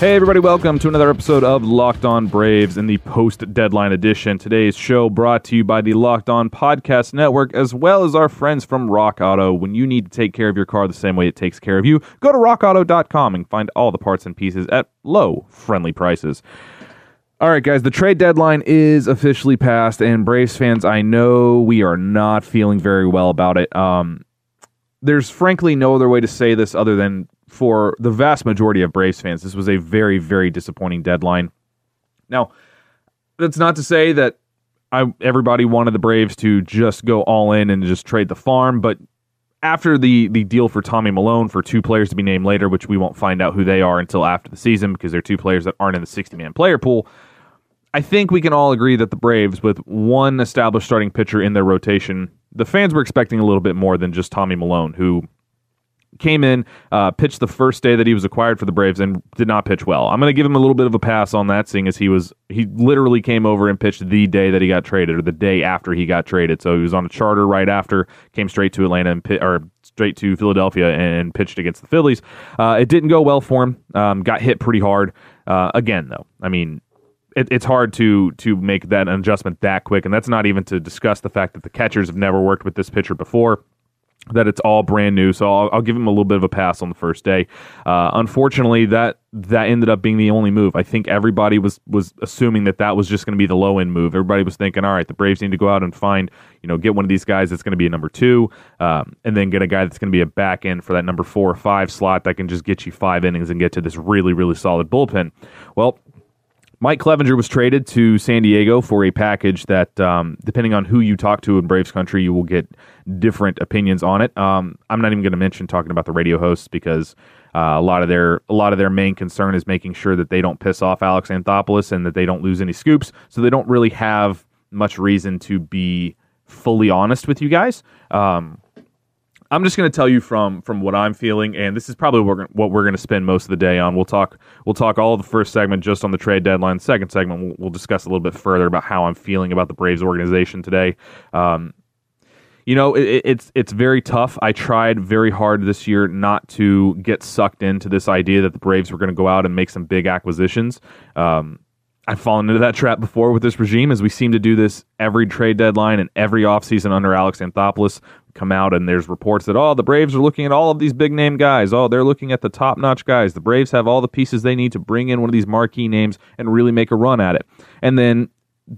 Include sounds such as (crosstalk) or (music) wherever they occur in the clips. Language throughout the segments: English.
Hey, everybody, welcome to another episode of Locked On Braves in the post deadline edition. Today's show brought to you by the Locked On Podcast Network, as well as our friends from Rock Auto. When you need to take care of your car the same way it takes care of you, go to rockauto.com and find all the parts and pieces at low, friendly prices. All right, guys, the trade deadline is officially passed, and Braves fans, I know we are not feeling very well about it. Um, there's frankly no other way to say this other than for the vast majority of Braves fans, this was a very, very disappointing deadline. Now, that's not to say that I, everybody wanted the Braves to just go all in and just trade the farm, but after the the deal for Tommy Milone for two players to be named later, which we won't find out who they are until after the season because they're two players that aren't in the 60 man player pool. I think we can all agree that the Braves, with one established starting pitcher in their rotation, the fans were expecting a little bit more than just Tommy Milone, who came in, uh, pitched the first day that he was acquired for the Braves, and did not pitch well. I'm going to give him a little bit of a pass on that, seeing as he was he literally came over and pitched the day that he got traded, or the day after he got traded. So he was on a charter right after, came straight to Atlanta and or straight to Philadelphia and pitched against the Phillies. Uh, it didn't go well for him. Um, got hit pretty hard. Uh, again, though, I mean. It, it's hard to to make that adjustment that quick, and that's not even to discuss the fact that the catchers have never worked with this pitcher before that it's all brand new. So I'll, I'll, give him a little bit of a pass on the first day. Uh, unfortunately, that that ended up being the only move. I think everybody was was assuming that that was just going to be the low end move. Everybody was thinking, all right, the Braves need to go out and find, you know, get one of these guys that's going to be a number two, um, and then get a guy that's going to be a back end for that number four or five slot that can just get you five innings and get to this really really solid bullpen. Well, Mike Clevinger was traded to San Diego for a package that, um, depending on who you talk to in Braves country, you will get different opinions on it. Um, I'm not even going to mention talking about the radio hosts because uh, a lot of their a lot of their main concern is making sure that they don't piss off Alex Anthopoulos and that they don't lose any scoops. So they don't really have much reason to be fully honest with you guys. Um, I'm just going to tell you from from what I'm feeling, and this is probably what we're, going to spend most of the day on. We'll talk we'll talk all the first segment just on the trade deadline. Second segment, we'll, we'll discuss a little bit further about how I'm feeling about the Braves organization today. Um, you know, it, it's it's very tough. I tried very hard this year not to get sucked into this idea that the Braves were going to go out and make some big acquisitions. Um, I've fallen into that trap before with this regime, as we seem to do this every trade deadline and every offseason under Alex Anthopoulos come out and there's reports that oh the Braves are looking at all of these big name guys. Oh, they're looking at the top notch guys. The Braves have all the pieces they need to bring in one of these marquee names and really make a run at it. And then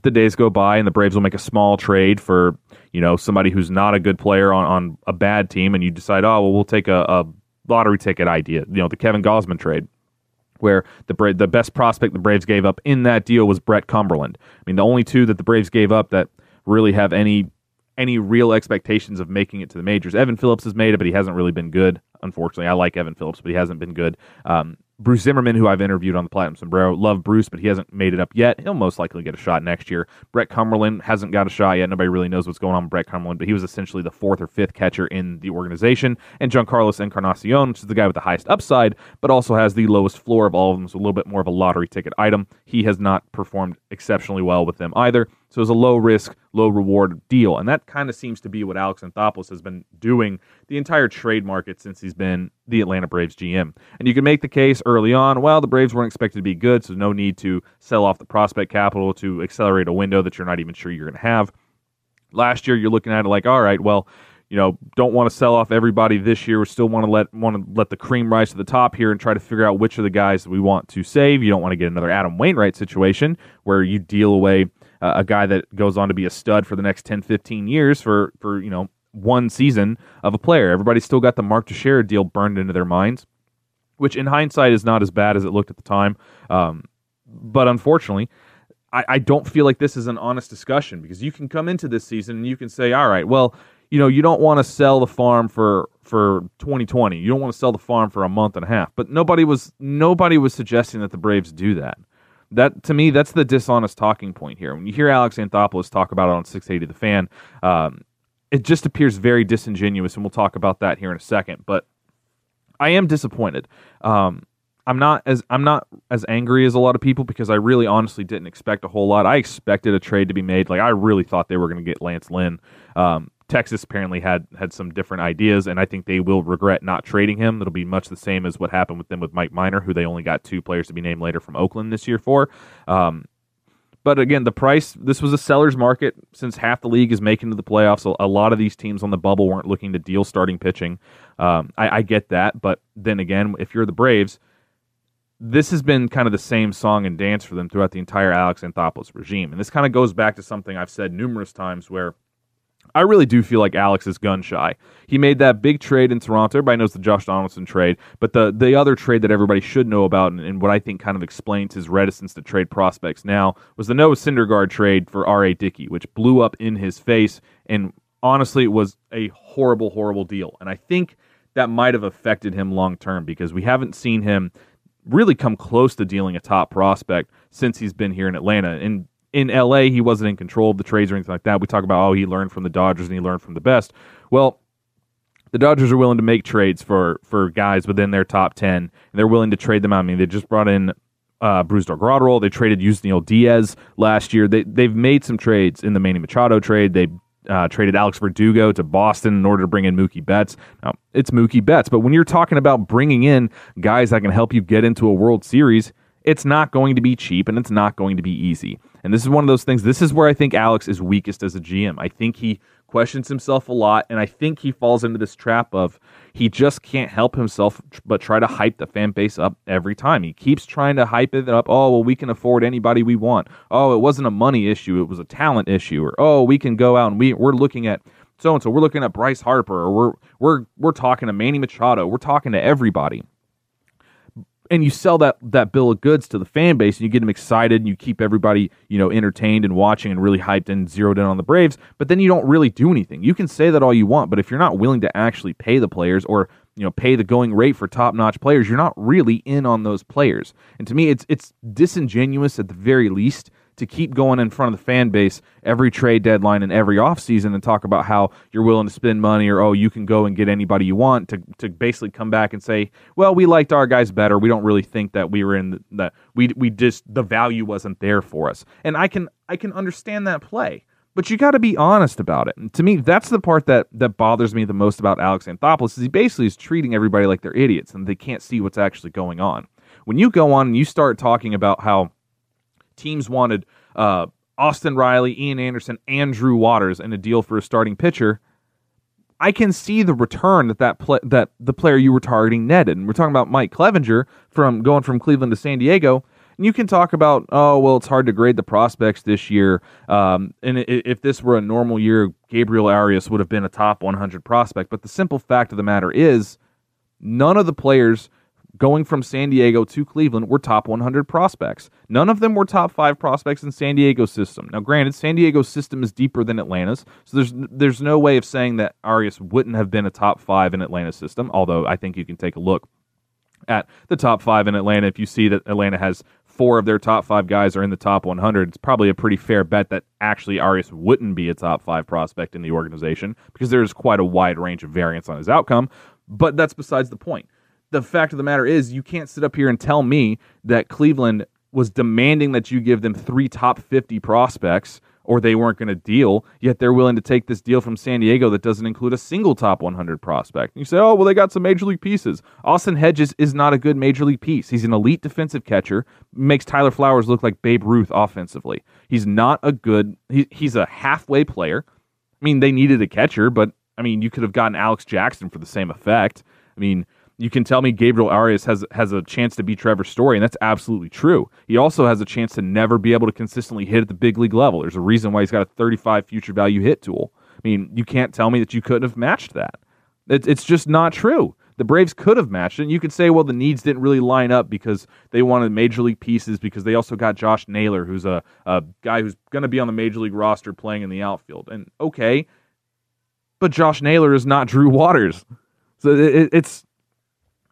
the days go by and the Braves will make a small trade for, you know, somebody who's not a good player on, on a bad team and you decide, oh well we'll take a, a lottery ticket idea. You know, the Kevin Gausman trade where the Bra- the best prospect the Braves gave up in that deal was Brett Cumberland. I mean, the only two that the Braves gave up that really have any any real expectations of making it to the majors. Evan Phillips has made it, but he hasn't really been good. Unfortunately, I like Evan Phillips, but he hasn't been good. Um, Bruce Zimmerman, who I've interviewed on the Platinum Sombrero, love Bruce, but he hasn't made it up yet. He'll most likely get a shot next year. Brett Cumberland hasn't got a shot yet. Nobody really knows what's going on with Brett Cumberland, but he was essentially the fourth or fifth catcher in the organization. And Jean Carlos Encarnacion, which is the guy with the highest upside, but also has the lowest floor of all of them, so a little bit more of a lottery ticket item. He has not performed exceptionally well with them either. So it's a low risk, low reward deal. And that kind of seems to be what Alex Anthopoulos has been doing the entire trade market since he's been the Atlanta Braves GM. And you can make the case early on, well, the Braves weren't expected to be good, so no need to sell off the prospect capital to accelerate a window that you're not even sure you're going to have. Last year, you're looking at it like, all right, well, you know, don't want to sell off everybody this year. We still want to let want to let the cream rise to the top here and try to figure out which of the guys that we want to save. You don't want to get another Adam Wainwright situation where you deal away uh, a guy that goes on to be a stud for the next 10, 15 years for, for you know, one season of a player. Everybody's still got the Mark Teixeira deal burned into their minds, which in hindsight is not as bad as it looked at the time. Um, but unfortunately, I, I don't feel like this is an honest discussion because you can come into this season and you can say, all right, well, you know, you don't want to sell the farm for for 2020. You don't want to sell the farm for a month and a half. But nobody was nobody was suggesting that the Braves do that. That to me, that's the dishonest talking point here. When you hear Alex Anthopoulos talk about it on 680 The Fan, um, it just appears very disingenuous, and we'll talk about that here in a second. But I am disappointed. Um, I'm not as I'm not as angry as a lot of people because I really honestly didn't expect a whole lot. I expected a trade to be made. Like I really thought they were going to get Lance Lynn. Um, Texas apparently had had some different ideas, and I think they will regret not trading him. It'll be much the same as what happened with them with Mike Minor, who they only got two players to be named later from Oakland this year for. Um, but again, the price, this was a seller's market since half the league is making to the playoffs. A, lot of these teams on the bubble weren't looking to deal starting pitching. Um, I, I get that. But then again, if you're the Braves, this has been kind of the same song and dance for them throughout the entire Alex Anthopoulos regime. And this kind of goes back to something I've said numerous times where I really do feel like Alex is gun shy. He made that big trade in Toronto. Everybody knows the Josh Donaldson trade, but the the other trade that everybody should know about and, and what I think kind of explains his reticence to trade prospects now was the Noah Syndergaard trade for R.A. Dickey, which blew up in his face and honestly it was a horrible, horrible deal. And I think that might have affected him long term because we haven't seen him really come close to dealing a top prospect since he's been here in Atlanta. And in LA, he wasn't in control of the trades or anything like that. We talk about, oh, he learned from the Dodgers and he learned from the best. Well, the Dodgers are willing to make trades for for guys within their top 10, and they're willing to trade them out. I mean, they just brought in uh, Brusdar Graterol. They traded Yusniel Diaz last year. They, they've made some trades in the Manny Machado trade. They uh, traded Alex Verdugo to Boston in order to bring in Mookie Betts. Now, it's Mookie Betts, but when you're talking about bringing in guys that can help you get into a World Series, it's not going to be cheap and it's not going to be easy. And this is one of those things. This is where I think Alex is weakest as a GM. I think he questions himself a lot, and I think he falls into this trap of he just can't help himself but try to hype the fan base up every time. He keeps trying to hype it up. Oh, well, we can afford anybody we want. Oh, it wasn't a money issue, it was a talent issue. Or oh, we can go out and we we're looking at so and so. We're looking at Bryce Harper, or we're we're we're talking to Manny Machado. We're talking to everybody and you sell that that bill of goods to the fan base and you get them excited and you keep everybody you know entertained and watching and really hyped and zeroed in on the Braves but then you don't really do anything. You can say that all you want but if you're not willing to actually pay the players or you know pay the going rate for top notch players you're not really in on those players. And to me it's it's disingenuous at the very least to keep going in front of the fan base every trade deadline and every offseason and talk about how you're willing to spend money or oh you can go and get anybody you want to to basically come back and say well we liked our guys better we don't really think that we were in that we we just the value wasn't there for us and I can I can understand that play but you got to be honest about it. And to me, that's the part that that bothers me the most about Alex Anthopoulos is he basically is treating everybody like they're idiots and they can't see what's actually going on. When you go on and you start talking about how teams wanted uh, Austin Riley, Ian Anderson, and Drew Waters in a deal for a starting pitcher, I can see the return that that, that the player you were targeting netted. And we're talking about Mike Clevinger from going from Cleveland to San Diego. And you can talk about, oh, well, it's hard to grade the prospects this year. Um, and if this were a normal year, Gabriel Arias would have been a top 100 prospect. But the simple fact of the matter is, none of the players going from San Diego to Cleveland were top 100 prospects. None of them were top five prospects in San Diego's system. Now, granted, San Diego's system is deeper than Atlanta's, so there's there's no way of saying that Arias wouldn't have been a top five in Atlanta's system. Although I think you can take a look at the top five in Atlanta. If you see that Atlanta has four of their top five guys are in the top 100, it's probably a pretty fair bet that actually Arias wouldn't be a top five prospect in the organization because there's quite a wide range of variance on his outcome. But that's besides the point the fact of the matter is, you can't sit up here and tell me that Cleveland was demanding that you give them three top 50 prospects or they weren't going to deal, yet they're willing to take this deal from San Diego that doesn't include a single top 100 prospect. And you say, oh, well, they got some major league pieces. Austin Hedges is not a good major league piece. He's an elite defensive catcher, makes Tyler Flowers look like Babe Ruth offensively. He's not a good, he, he's a halfway player. I mean, they needed a catcher, but I mean, you could have gotten Alex Jackson for the same effect. I mean, you can tell me Gabriel Arias has has a chance to be Trevor Story, and that's absolutely true. He also has a chance to never be able to consistently hit at the big league level. There's a reason why he's got a 35 future value hit tool. I mean, you can't tell me that you couldn't have matched that. It, it's just not true. The Braves could have matched it. And you could say, well, the needs didn't really line up because they wanted major league pieces because they also got Josh Naylor, who's a, a guy who's going to be on the major league roster playing in the outfield. And okay, but Josh Naylor is not Drew Waters. So it, it's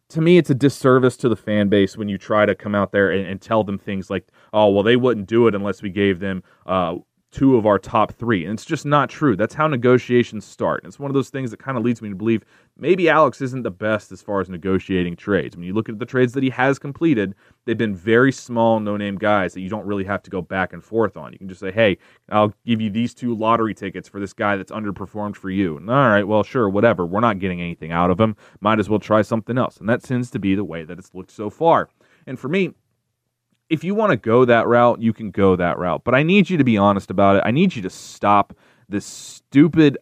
to me, it's a disservice to the fan base when you try to come out there and, and tell them things like, "Oh, well, they wouldn't do it unless we gave them uh, two of our top three. And it's just not true. That's how negotiations start. And it's one of those things that kind of leads me to believe maybe Alex isn't the best as far as negotiating trades. When you look at the trades that he has completed, they've been very small, no name guys that you don't really have to go back and forth on. You can just say, hey, I'll give you these two lottery tickets for this guy that's underperformed for you. And, all right, well, sure, whatever. We're not getting anything out of him. Might as well try something else. And that tends to be the way that it's looked so far. And for me, if you want to go that route, you can go that route. But I need you to be honest about it. I need you to stop this stupid.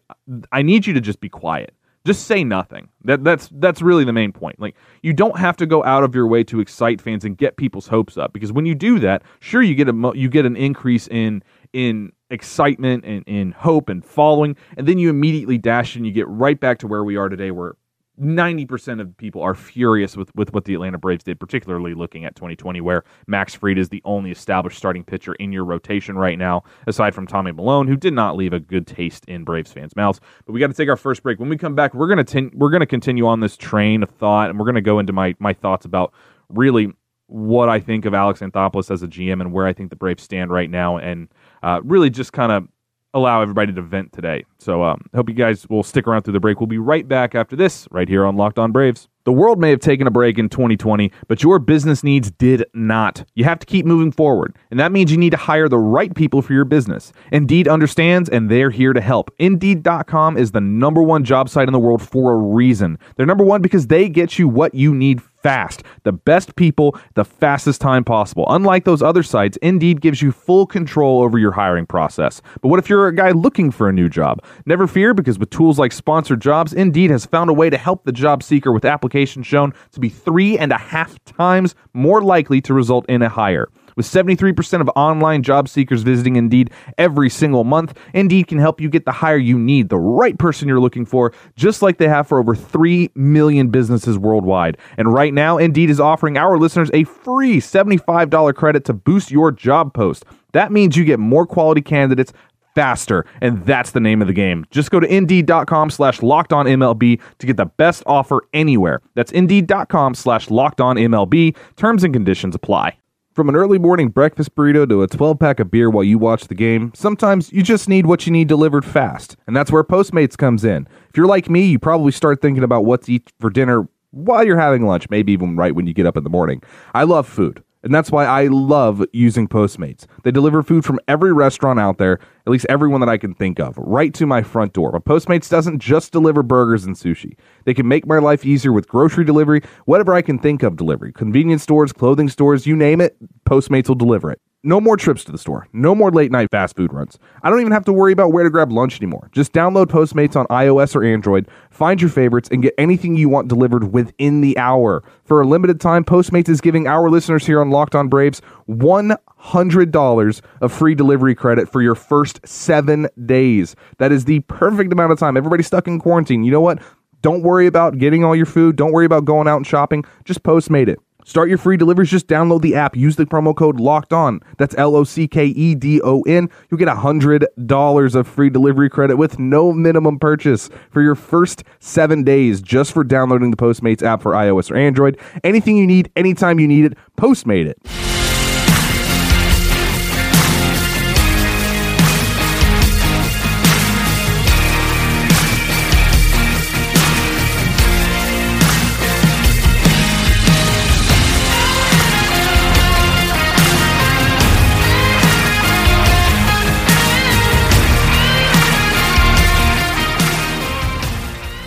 I need you to just be quiet. Just say nothing. That that's that's really the main point. Like you don't have to go out of your way to excite fans and get people's hopes up because when you do that, sure you get a you get an increase in in excitement and in hope and following, and then you immediately dash and you get right back to where we are today, where 90% of people are furious with, with what the Atlanta Braves did, particularly looking at 2020, where Max Fried is the only established starting pitcher in your rotation right now, aside from Tommy Milone, who did not leave a good taste in Braves fans' mouths. But we got to take our first break. When we come back, we're gonna we're gonna continue on this train of thought, and we're gonna go into my my thoughts about really what I think of Alex Anthopoulos as a GM and where I think the Braves stand right now, and uh, really just kind of allow everybody to vent today. So um, hope you guys will stick around through the break. We'll be right back after this, right here on Locked On Braves. The world may have taken a break in 2020, but your business needs did not. You have to keep moving forward, and that means you need to hire the right people for your business. Indeed understands, and they're here to help. Indeed.com is the number one job site in the world for a reason. They're number one because they get you what you need fast. The best people, the fastest time possible. Unlike those other sites, Indeed gives you full control over your hiring process. But what if you're a guy looking for a new job? Never fear, because with tools like sponsored jobs, Indeed has found a way to help the job seeker with applications shown to be three and a half times more likely to result in a hire. With 73% of online job seekers visiting Indeed every single month, Indeed can help you get the hire you need, the right person you're looking for, just like they have for over 3 million businesses worldwide. And right now, Indeed is offering our listeners a free $75 credit to boost your job post. That means you get more quality candidates faster, and that's the name of the game. Just go to Indeed.com slash Locked On MLB to get the best offer anywhere. That's Indeed.com slash Locked On MLB. Terms and conditions apply. From an early morning breakfast burrito to a 12 pack of beer while you watch the game, sometimes you just need what you need delivered fast. And that's where Postmates comes in. If you're like me, you probably start thinking about what to eat for dinner while you're having lunch, maybe even right when you get up in the morning. I love food. And that's why I love using Postmates. They deliver food from every restaurant out there, at least everyone that I can think of, right to my front door. But Postmates doesn't just deliver burgers and sushi. They can make my life easier with grocery delivery, whatever I can think of delivery. Convenience stores, clothing stores, you name it, Postmates will deliver it. No more trips to the store. No more late night fast food runs. I don't even have to worry about where to grab lunch anymore. Just download Postmates on iOS or Android, find your favorites, and get anything you want delivered within the hour. For a limited time, Postmates is giving our listeners here on Locked On Braves $100 of free delivery credit for your first seven days. That is the perfect amount of time. Everybody's stuck in quarantine. You know what? Don't worry about getting all your food. Don't worry about going out and shopping. Just Postmate it. Start your free deliveries. Just download the app. Use the promo code Locked On. That's L O C K E D O N. You'll get hundred dollars of free delivery credit with no minimum purchase for your first seven days, just for downloading the Postmates app for iOS or Android. Anything you need, anytime you need it, Postmate it.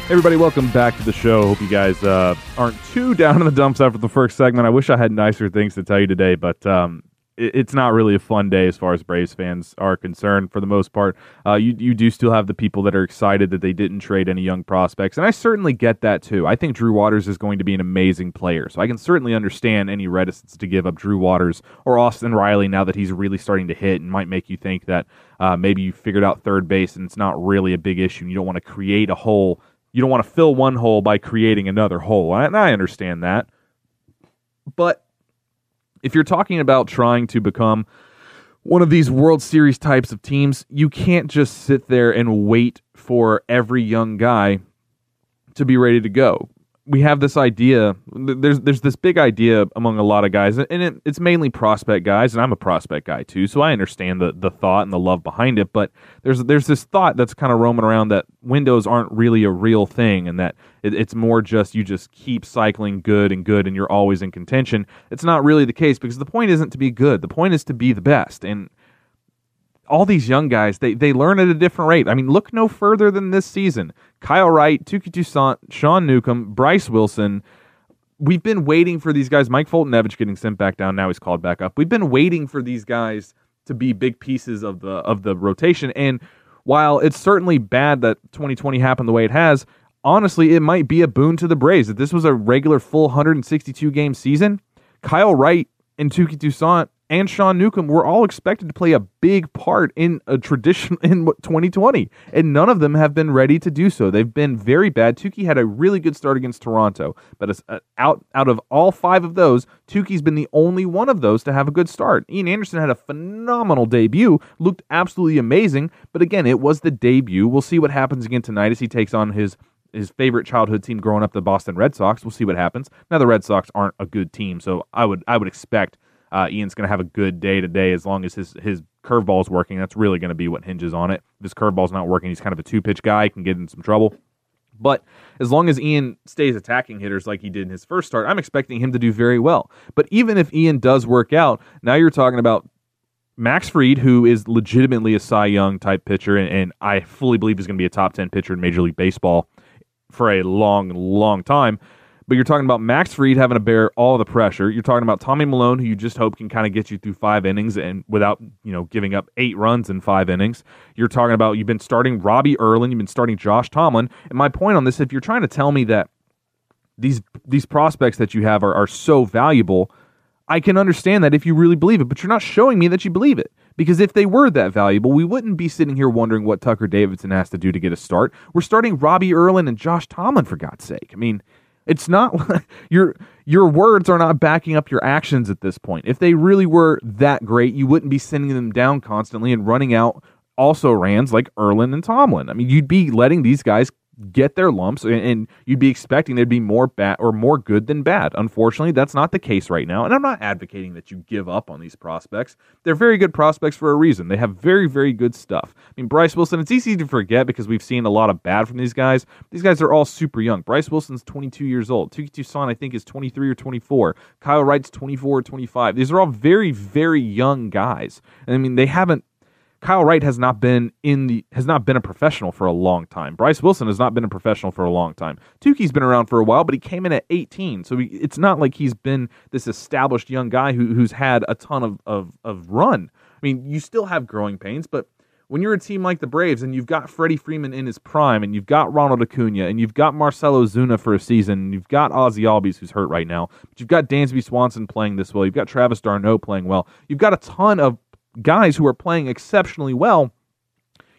Everybody, welcome back to the show. Hope you guys uh, aren't too down in the dumps after the first segment. I wish I had nicer things to tell you today, but um, it, it's not really a fun day as far as Braves fans are concerned. For the most part, uh, you you do still have the people that are excited that they didn't trade any young prospects, and I certainly get that too. I think Drew Waters is going to be an amazing player, so I can certainly understand any reticence to give up Drew Waters or Austin Riley now that he's really starting to hit, and might make you think that uh, maybe you figured out third base and it's not really a big issue, and you don't want to create a hole you don't want to fill one hole by creating another hole. And I understand that. But if you're talking about trying to become one of these World Series types of teams, you can't just sit there and wait for every young guy to be ready to go. We have this idea. There's there's this big idea among a lot of guys, and it, it's mainly prospect guys, and I'm a prospect guy too, so I understand the the thought and the love behind it. But there's there's this thought that's kind of roaming around that windows aren't really a real thing, and that it, it's more just you just keep cycling good and good, and you're always in contention. It's not really the case because the point isn't to be good. The point is to be the best, and all these young guys, they they learn at a different rate. I mean, look no further than this season. Kyle Wright, Touki Toussaint, Sean Newcomb, Bryce Wilson. We've been waiting for these guys. Mike Foltynewicz getting sent back down. Now he's called back up. We've been waiting for these guys to be big pieces of the of the rotation. And while it's certainly bad that 2020 happened the way it has, honestly, it might be a boon to the Braves. If this was a regular full 162 game season, Kyle Wright and Touki Toussaint and Sean Newcomb were all expected to play a big part in a tradition (laughs) in 2020, and none of them have been ready to do so. They've been very bad. Touki had a really good start against Toronto, but uh, out out of all five of those, Touki's been the only one of those to have a good start. Ian Anderson had a phenomenal debut, looked absolutely amazing, but again, it was the debut. We'll see what happens again tonight as he takes on his his favorite childhood team growing up, the Boston Red Sox. We'll see what happens. Now the Red Sox aren't a good team, so I would I would expect uh, Ian's going to have a good day today as long as his his curveball is working. That's really going to be what hinges on it. If his curveball's not working, he's kind of a two pitch guy, can get in some trouble. But as long as Ian stays attacking hitters like he did in his first start, I'm expecting him to do very well. But even if Ian does work out, now you're talking about Max Fried, who is legitimately a Cy Young type pitcher, and, and I fully believe is going to be a top 10 pitcher in Major League Baseball for a long, long time. But you're talking about Max Fried having to bear all the pressure. You're talking about Tommy Milone, who you just hope can kind of get you through five innings and without you know giving up eight runs in five innings. You're talking about you've been starting Robbie Erlin, you've been starting Josh Tomlin. And my point on this, if you're trying to tell me that these these prospects that you have are, are so valuable, I can understand that if you really believe it, but you're not showing me that you believe it. Because if they were that valuable, we wouldn't be sitting here wondering what Tucker Davidson has to do to get a start. We're starting Robbie Erlin and Josh Tomlin for God's sake. I mean, it's not (laughs) your your words are not backing up your actions at this point. If they really were that great, you wouldn't be sending them down constantly and running out also rans like Erlin and Tomlin. I mean, you'd be letting these guys get their lumps and, you'd be expecting there'd be more bad or more good than bad. Unfortunately, that's not the case right now. And I'm not advocating that you give up on these prospects. They're very good prospects for a reason. They have very, very good stuff. I mean, Bryce Wilson, it's easy to forget because we've seen a lot of bad from these guys. These guys are all super young. Bryce Wilson's 22 years old. Touki Toussaint, I think, is 23 or 24. Kyle Wright's 24 or 25. These are all very, very young guys. And I mean, they haven't Kyle Wright has not been in the has not been a professional for a long time. Bryce Wilson has not been a professional for a long time. Touki's been around for a while, but he came in at 18, so he, it's not like he's been this established young guy who, who's had a ton of, of of run. I mean, you still have growing pains, but when you're a team like the Braves and you've got Freddie Freeman in his prime, and you've got Ronald Acuna, and you've got Marcell Ozuna for a season, and you've got Ozzy Albies who's hurt right now, but you've got Dansby Swanson playing this well, you've got Travis d'Arnaud playing well, you've got a ton of guys who are playing exceptionally well,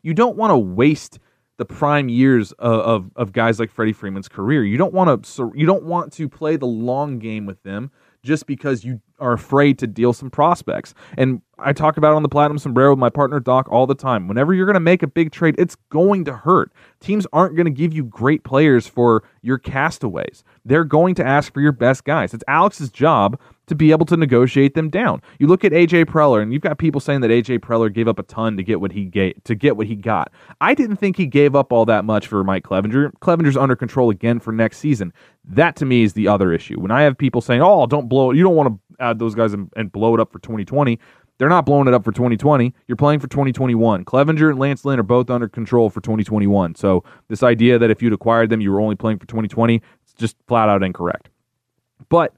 you don't want to waste the prime years of, of, of guys like Freddie Freeman's career. You don't want to you don't want to play the long game with them just because you are afraid to deal some prospects. And I talk about on the Platinum Sombrero with my partner Doc all the time. Whenever you're going to make a big trade, it's going to hurt. Teams aren't going to give you great players for your castaways. They're going to ask for your best guys. It's Alex's job to be able to negotiate them down. You look at AJ Preller, and you've got people saying that AJ Preller gave up a ton to get what he gave, to get what he got. I didn't think he gave up all that much for Mike Clevinger. Clevinger's under control again for next season. That to me is the other issue. When I have people saying, "Oh, don't blow it," you don't want to add those guys and, and blow it up for 2020. They're not blowing it up for 2020. You're playing for 2021. Clevinger and Lance Lynn are both under control for 2021. So this idea that if you'd acquired them, you were only playing for 2020, it's just flat out incorrect. But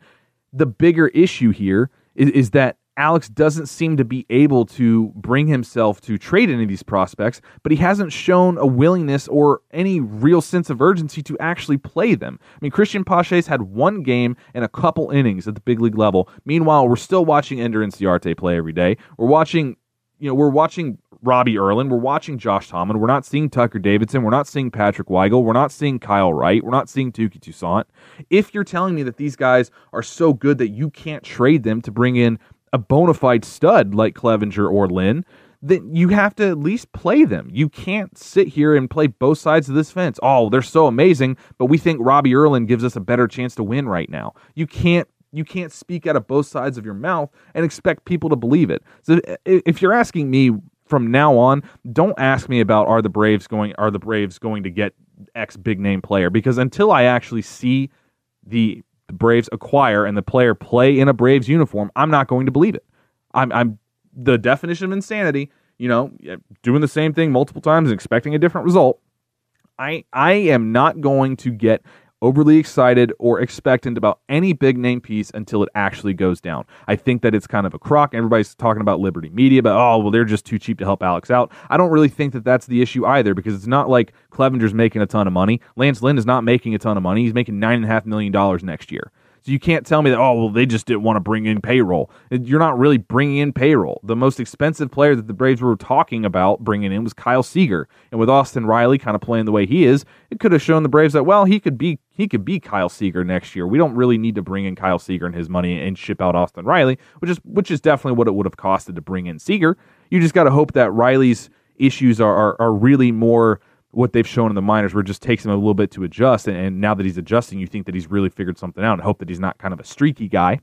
the bigger issue here is, is, that Alex doesn't seem to be able to bring himself to trade any of these prospects, but he hasn't shown a willingness or any real sense of urgency to actually play them. I mean, Cristian Pache's had one game and a couple innings at the big league level. Meanwhile, we're still watching Ender Inciarte play every day. We're watching, you know, we're watching Robbie Erlin. We're watching Josh Tomlin. We're not seeing Tucker Davidson. We're not seeing Patrick Weigel. We're not seeing Kyle Wright. We're not seeing Touki Toussaint. If you're telling me that these guys are so good that you can't trade them to bring in a bona fide stud like Clevinger or Lynn, then you have to at least play them. You can't sit here and play both sides of this fence. Oh, they're so amazing, but we think Robbie Erlin gives us a better chance to win right now. You can't you can't speak out of both sides of your mouth and expect people to believe it. So if you're asking me from now on, don't ask me about are the Braves going are the Braves going to get X big name player because until I actually see the Braves acquire and the player play in a Braves uniform, I'm not going to believe it. I'm, I'm the definition of insanity. You know, doing the same thing multiple times and expecting a different result. I I am not going to get overly excited or expectant about any big name piece until it actually goes down. I think that it's kind of a crock. Everybody's talking about Liberty Media, but oh, well, they're just too cheap to help Alex out. I don't really think that that's the issue either because it's not like Clevinger's making a ton of money. Lance Lynn is not making a ton of money. He's making $9.5 million next year. So you can't tell me that, oh, well, they just didn't want to bring in payroll. You're not really bringing in payroll. The most expensive player that the Braves were talking about bringing in was Kyle Seager. And with Austin Riley kind of playing the way he is, it could have shown the Braves that, well, he could be he could be Kyle Seager next year. We don't really need to bring in Kyle Seager and his money and ship out Austin Riley, which is which is definitely what it would have costed to bring in Seager. You just got to hope that Riley's issues are, are, are really more what they've shown in the minors where it just takes him a little bit to adjust. And, and now that he's adjusting, you think that he's really figured something out and hope that he's not kind of a streaky guy,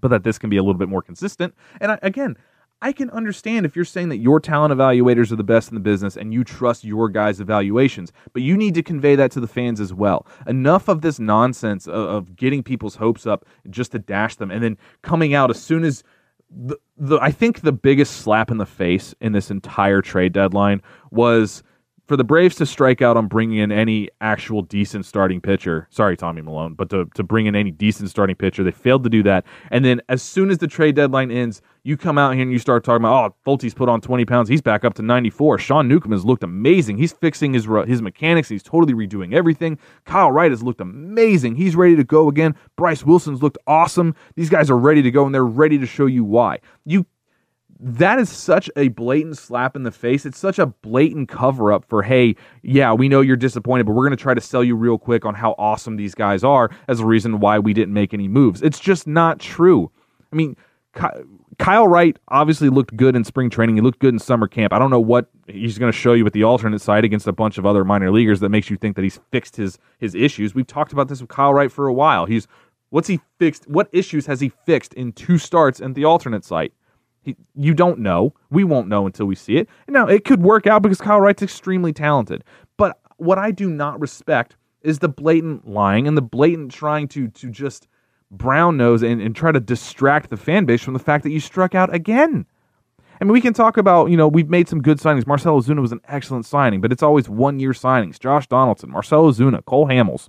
but that this can be a little bit more consistent. And I, again, I can understand if you're saying that your talent evaluators are the best in the business and you trust your guys' evaluations, but you need to convey that to the fans as well. Enough of this nonsense of, of getting people's hopes up just to dash them and then coming out as soon as the, the I think the biggest slap in the face in this entire trade deadline was for the Braves to strike out on bringing in any actual decent starting pitcher, sorry, Tommy Milone, but to, to bring in any decent starting pitcher, they failed to do that. And then as soon as the trade deadline ends, you come out here and you start talking about, oh, Folty's put on 20 pounds. He's back up to 94. Sean Newcomb has looked amazing. He's fixing his his mechanics. He's totally redoing everything. Kyle Wright has looked amazing. He's ready to go again. Bryce Wilson's looked awesome. These guys are ready to go and they're ready to show you why. You that is such a blatant slap in the face. It's such a blatant cover up for, hey, yeah, we know you're disappointed, but we're going to try to sell you real quick on how awesome these guys are as a reason why we didn't make any moves. It's just not true. I mean, Kyle Wright obviously looked good in spring training. He looked good in summer camp. I don't know what he's going to show you with the alternate side against a bunch of other minor leaguers that makes you think that he's fixed his his issues. We've talked about this with Kyle Wright for a while. He's what's he fixed? What issues has he fixed in two starts at the alternate site? He, you don't know. We won't know until we see it. Now it could work out because Kyle Wright's extremely talented. But what I do not respect is the blatant lying and the blatant trying to to just brown nose and, and try to distract the fan base from the fact that you struck out again. I mean, we can talk about, you know, we've made some good signings. Marcell Ozuna was an excellent signing, but it's always one year signings. Josh Donaldson, Marcell Ozuna, Cole Hamels,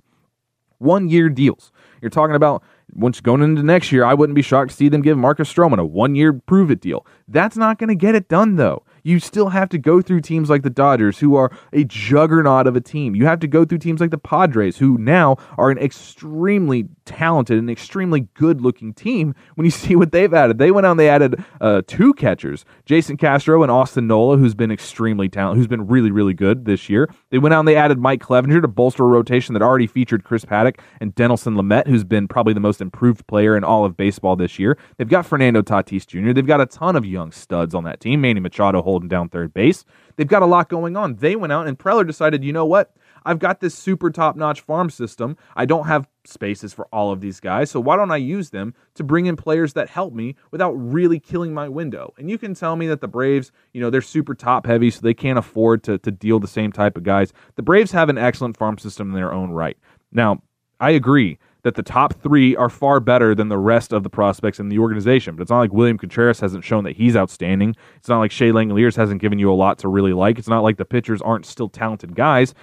one year deals. You're talking about once going into next year, I wouldn't be shocked to see them give Marcus Stroman a one year prove it deal. That's not going to get it done, though you still have to go through teams like the Dodgers, who are a juggernaut of a team. You have to go through teams like the Padres, who now are an extremely talented and extremely good looking team when you (laughs) see what they've added. They went out and they added uh, two catchers, Jason Castro and Austin Nola, who's been extremely talented, who's been really, really good this year. They went out and they added Mike Clevinger to bolster a rotation that already featured Chris Paddack and Dinelson Lamet, who's been probably the most improved player in all of baseball this year. They've got Fernando Tatis Jr., they've got a ton of young studs on that team. Manny Machado holding down third base. They've got a lot going on. They went out and Preller decided, you know what? I've got this super top notch farm system. I don't have spaces for all of these guys. So why don't I use them to bring in players that help me without really killing my window? And you can tell me that the Braves, you know, they're super top heavy, so they can't afford to, to deal the same type of guys. The Braves have an excellent farm system in their own right. Now, I agree that the top three are far better than the rest of the prospects in the organization. But it's not like William Contreras hasn't shown that he's outstanding. It's not like Shea Langeliers hasn't given you a lot to really like. It's not like the pitchers aren't still talented guys.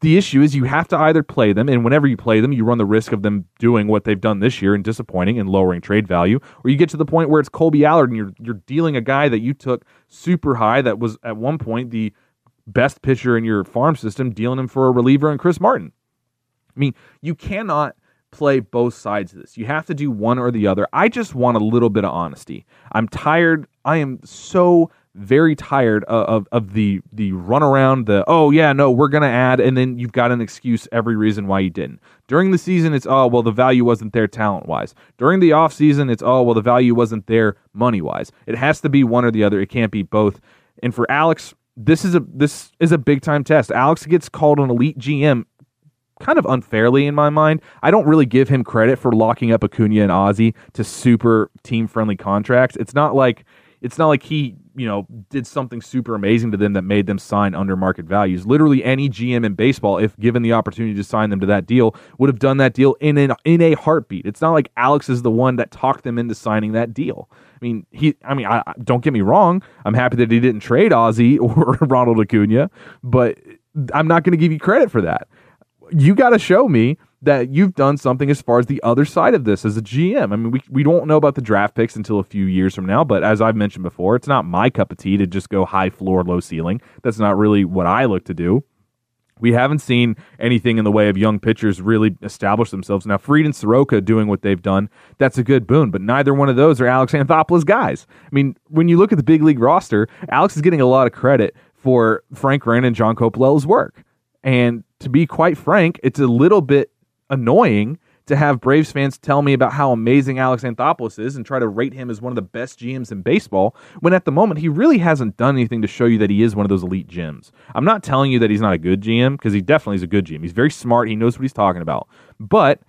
The issue is you have to either play them, and whenever you play them, you run the risk of them doing what they've done this year and disappointing and lowering trade value, or you get to the point where it's Kolby Allard and you're you're dealing a guy that you took super high that was at one point the best pitcher in your farm system, dealing him for a reliever and Chris Martin. I mean, you cannot play both sides of this. You have to do one or the other. I just want a little bit of honesty. I'm tired. I am so very tired of, of, of the the run around the oh yeah no we're gonna add and then you've got an excuse every reason why you didn't during the season it's oh well the value wasn't there talent wise during the off season it's oh well the value wasn't there money wise it has to be one or the other it can't be both and for Alex this is a this is a big time test Alex gets called an elite GM kind of unfairly in my mind. I don't really give him credit for locking up Acuna and Ozzy to super team friendly contracts. It's not like it's not like he, you know, did something super amazing to them that made them sign under market values. Literally any GM in baseball, if given the opportunity to sign them to that deal, would have done that deal in an, in a heartbeat. It's not like Alex is the one that talked them into signing that deal. I mean, he. I mean, I, don't get me wrong. I'm happy that he didn't trade Ozzy (laughs) or Ronald Acuna, but I'm not going to give you credit for that you got to show me that you've done something as far as the other side of this as a GM. I mean, we, we don't know about the draft picks until a few years from now, but as I've mentioned before, it's not my cup of tea to just go high floor, low ceiling. That's not really what I look to do. We haven't seen anything in the way of young pitchers really establish themselves. Now, Fried and Soroka doing what they've done, that's a good boon, but neither one of those are Alex Anthopoulos guys. I mean, when you look at the big league roster, Alex is getting a lot of credit for Frank Wren and John Coppolella's work. And to be quite frank, it's a little bit annoying to have Braves fans tell me about how amazing Alex Anthopoulos is and try to rate him as one of the best GMs in baseball when at the moment he really hasn't done anything to show you that he is one of those elite GMs. I'm not telling you that he's not a good GM because he definitely is a good GM. He's very smart, he knows what he's talking about. But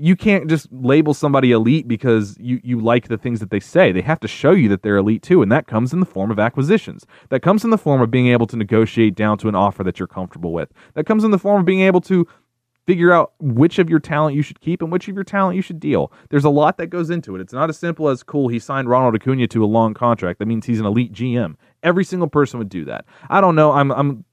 you can't just label somebody elite because you, you like the things that they say. They have to show you that they're elite too, and that comes in the form of acquisitions. That comes in the form of being able to negotiate down to an offer that you're comfortable with. That comes in the form of being able to figure out which of your talent you should keep and which of your talent you should deal. There's a lot that goes into it. It's not as simple as cool, he signed Ronald Acuna to a long contract. That means he's an elite GM. Every single person would do that. I don't know. I'm I'm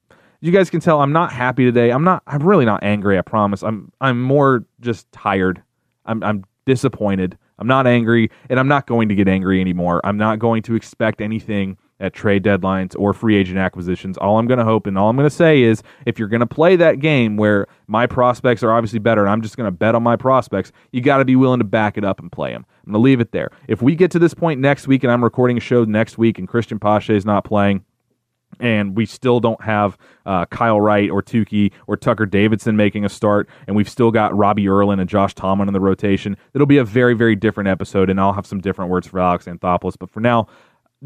you guys can tell I'm not happy today. I'm not I'm really not angry, I promise. I'm I'm more just tired. I'm I'm disappointed. I'm not angry and I'm not going to get angry anymore. I'm not going to expect anything at trade deadlines or free agent acquisitions. All I'm going to hope and all I'm going to say is if you're going to play that game where my prospects are obviously better and I'm just going to bet on my prospects, you got to be willing to back it up and play them. I'm going to leave it there. If we get to this point next week and I'm recording a show next week and Cristian Pache is not playing, and we still don't have uh, Kyle Wright or Touki or Tucker Davidson making a start, and we've still got Robbie Erlin and Josh Tomlin in the rotation. It'll be a very, very different episode, and I'll have some different words for Alex Anthopoulos. But for now,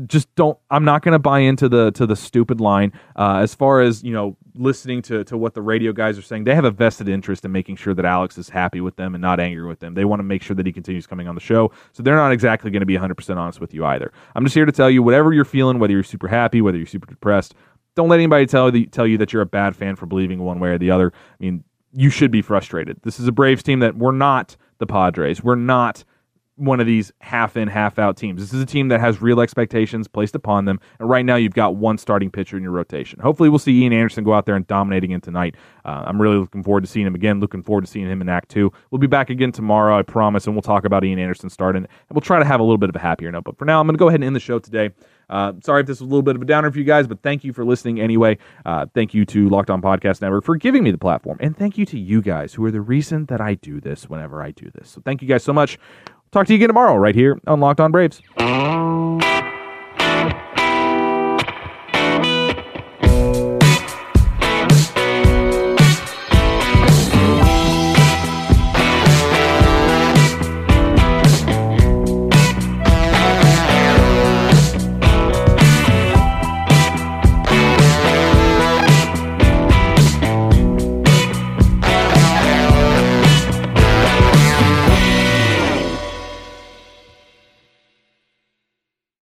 just don't i'm not going to buy into the to the stupid line uh, as far as you know listening to to what the radio guys are saying. They have a vested interest in making sure that alex is happy with them and not angry with them. They want to make sure that he continues coming on the show. So they're not exactly going to be 100% honest with you either. I'm just here to tell you whatever you're feeling whether you're super happy whether you're super depressed don't let anybody tell you tell you that you're a bad fan for believing one way or the other. I mean you should be frustrated. This is a braves team that we're not the padres. We're not one of these half in, half out teams. This is a team that has real expectations placed upon them. And right now, you've got one starting pitcher in your rotation. Hopefully, we'll see Ian Anderson go out there and dominate again tonight. Uh, I'm really looking forward to seeing him again. Looking forward to seeing him in Act Two. We'll be back again tomorrow, I promise, and we'll talk about Ian Anderson starting. And we'll try to have a little bit of a happier note. But for now, I'm going to go ahead and end the show today. Uh, sorry if this was a little bit of a downer for you guys, but thank you for listening anyway. Uh, thank you to Locked On Podcast Network for giving me the platform. And thank you to you guys who are the reason that I do this whenever I do this. So thank you guys so much. Talk to you again tomorrow, right here on Locked On Braves.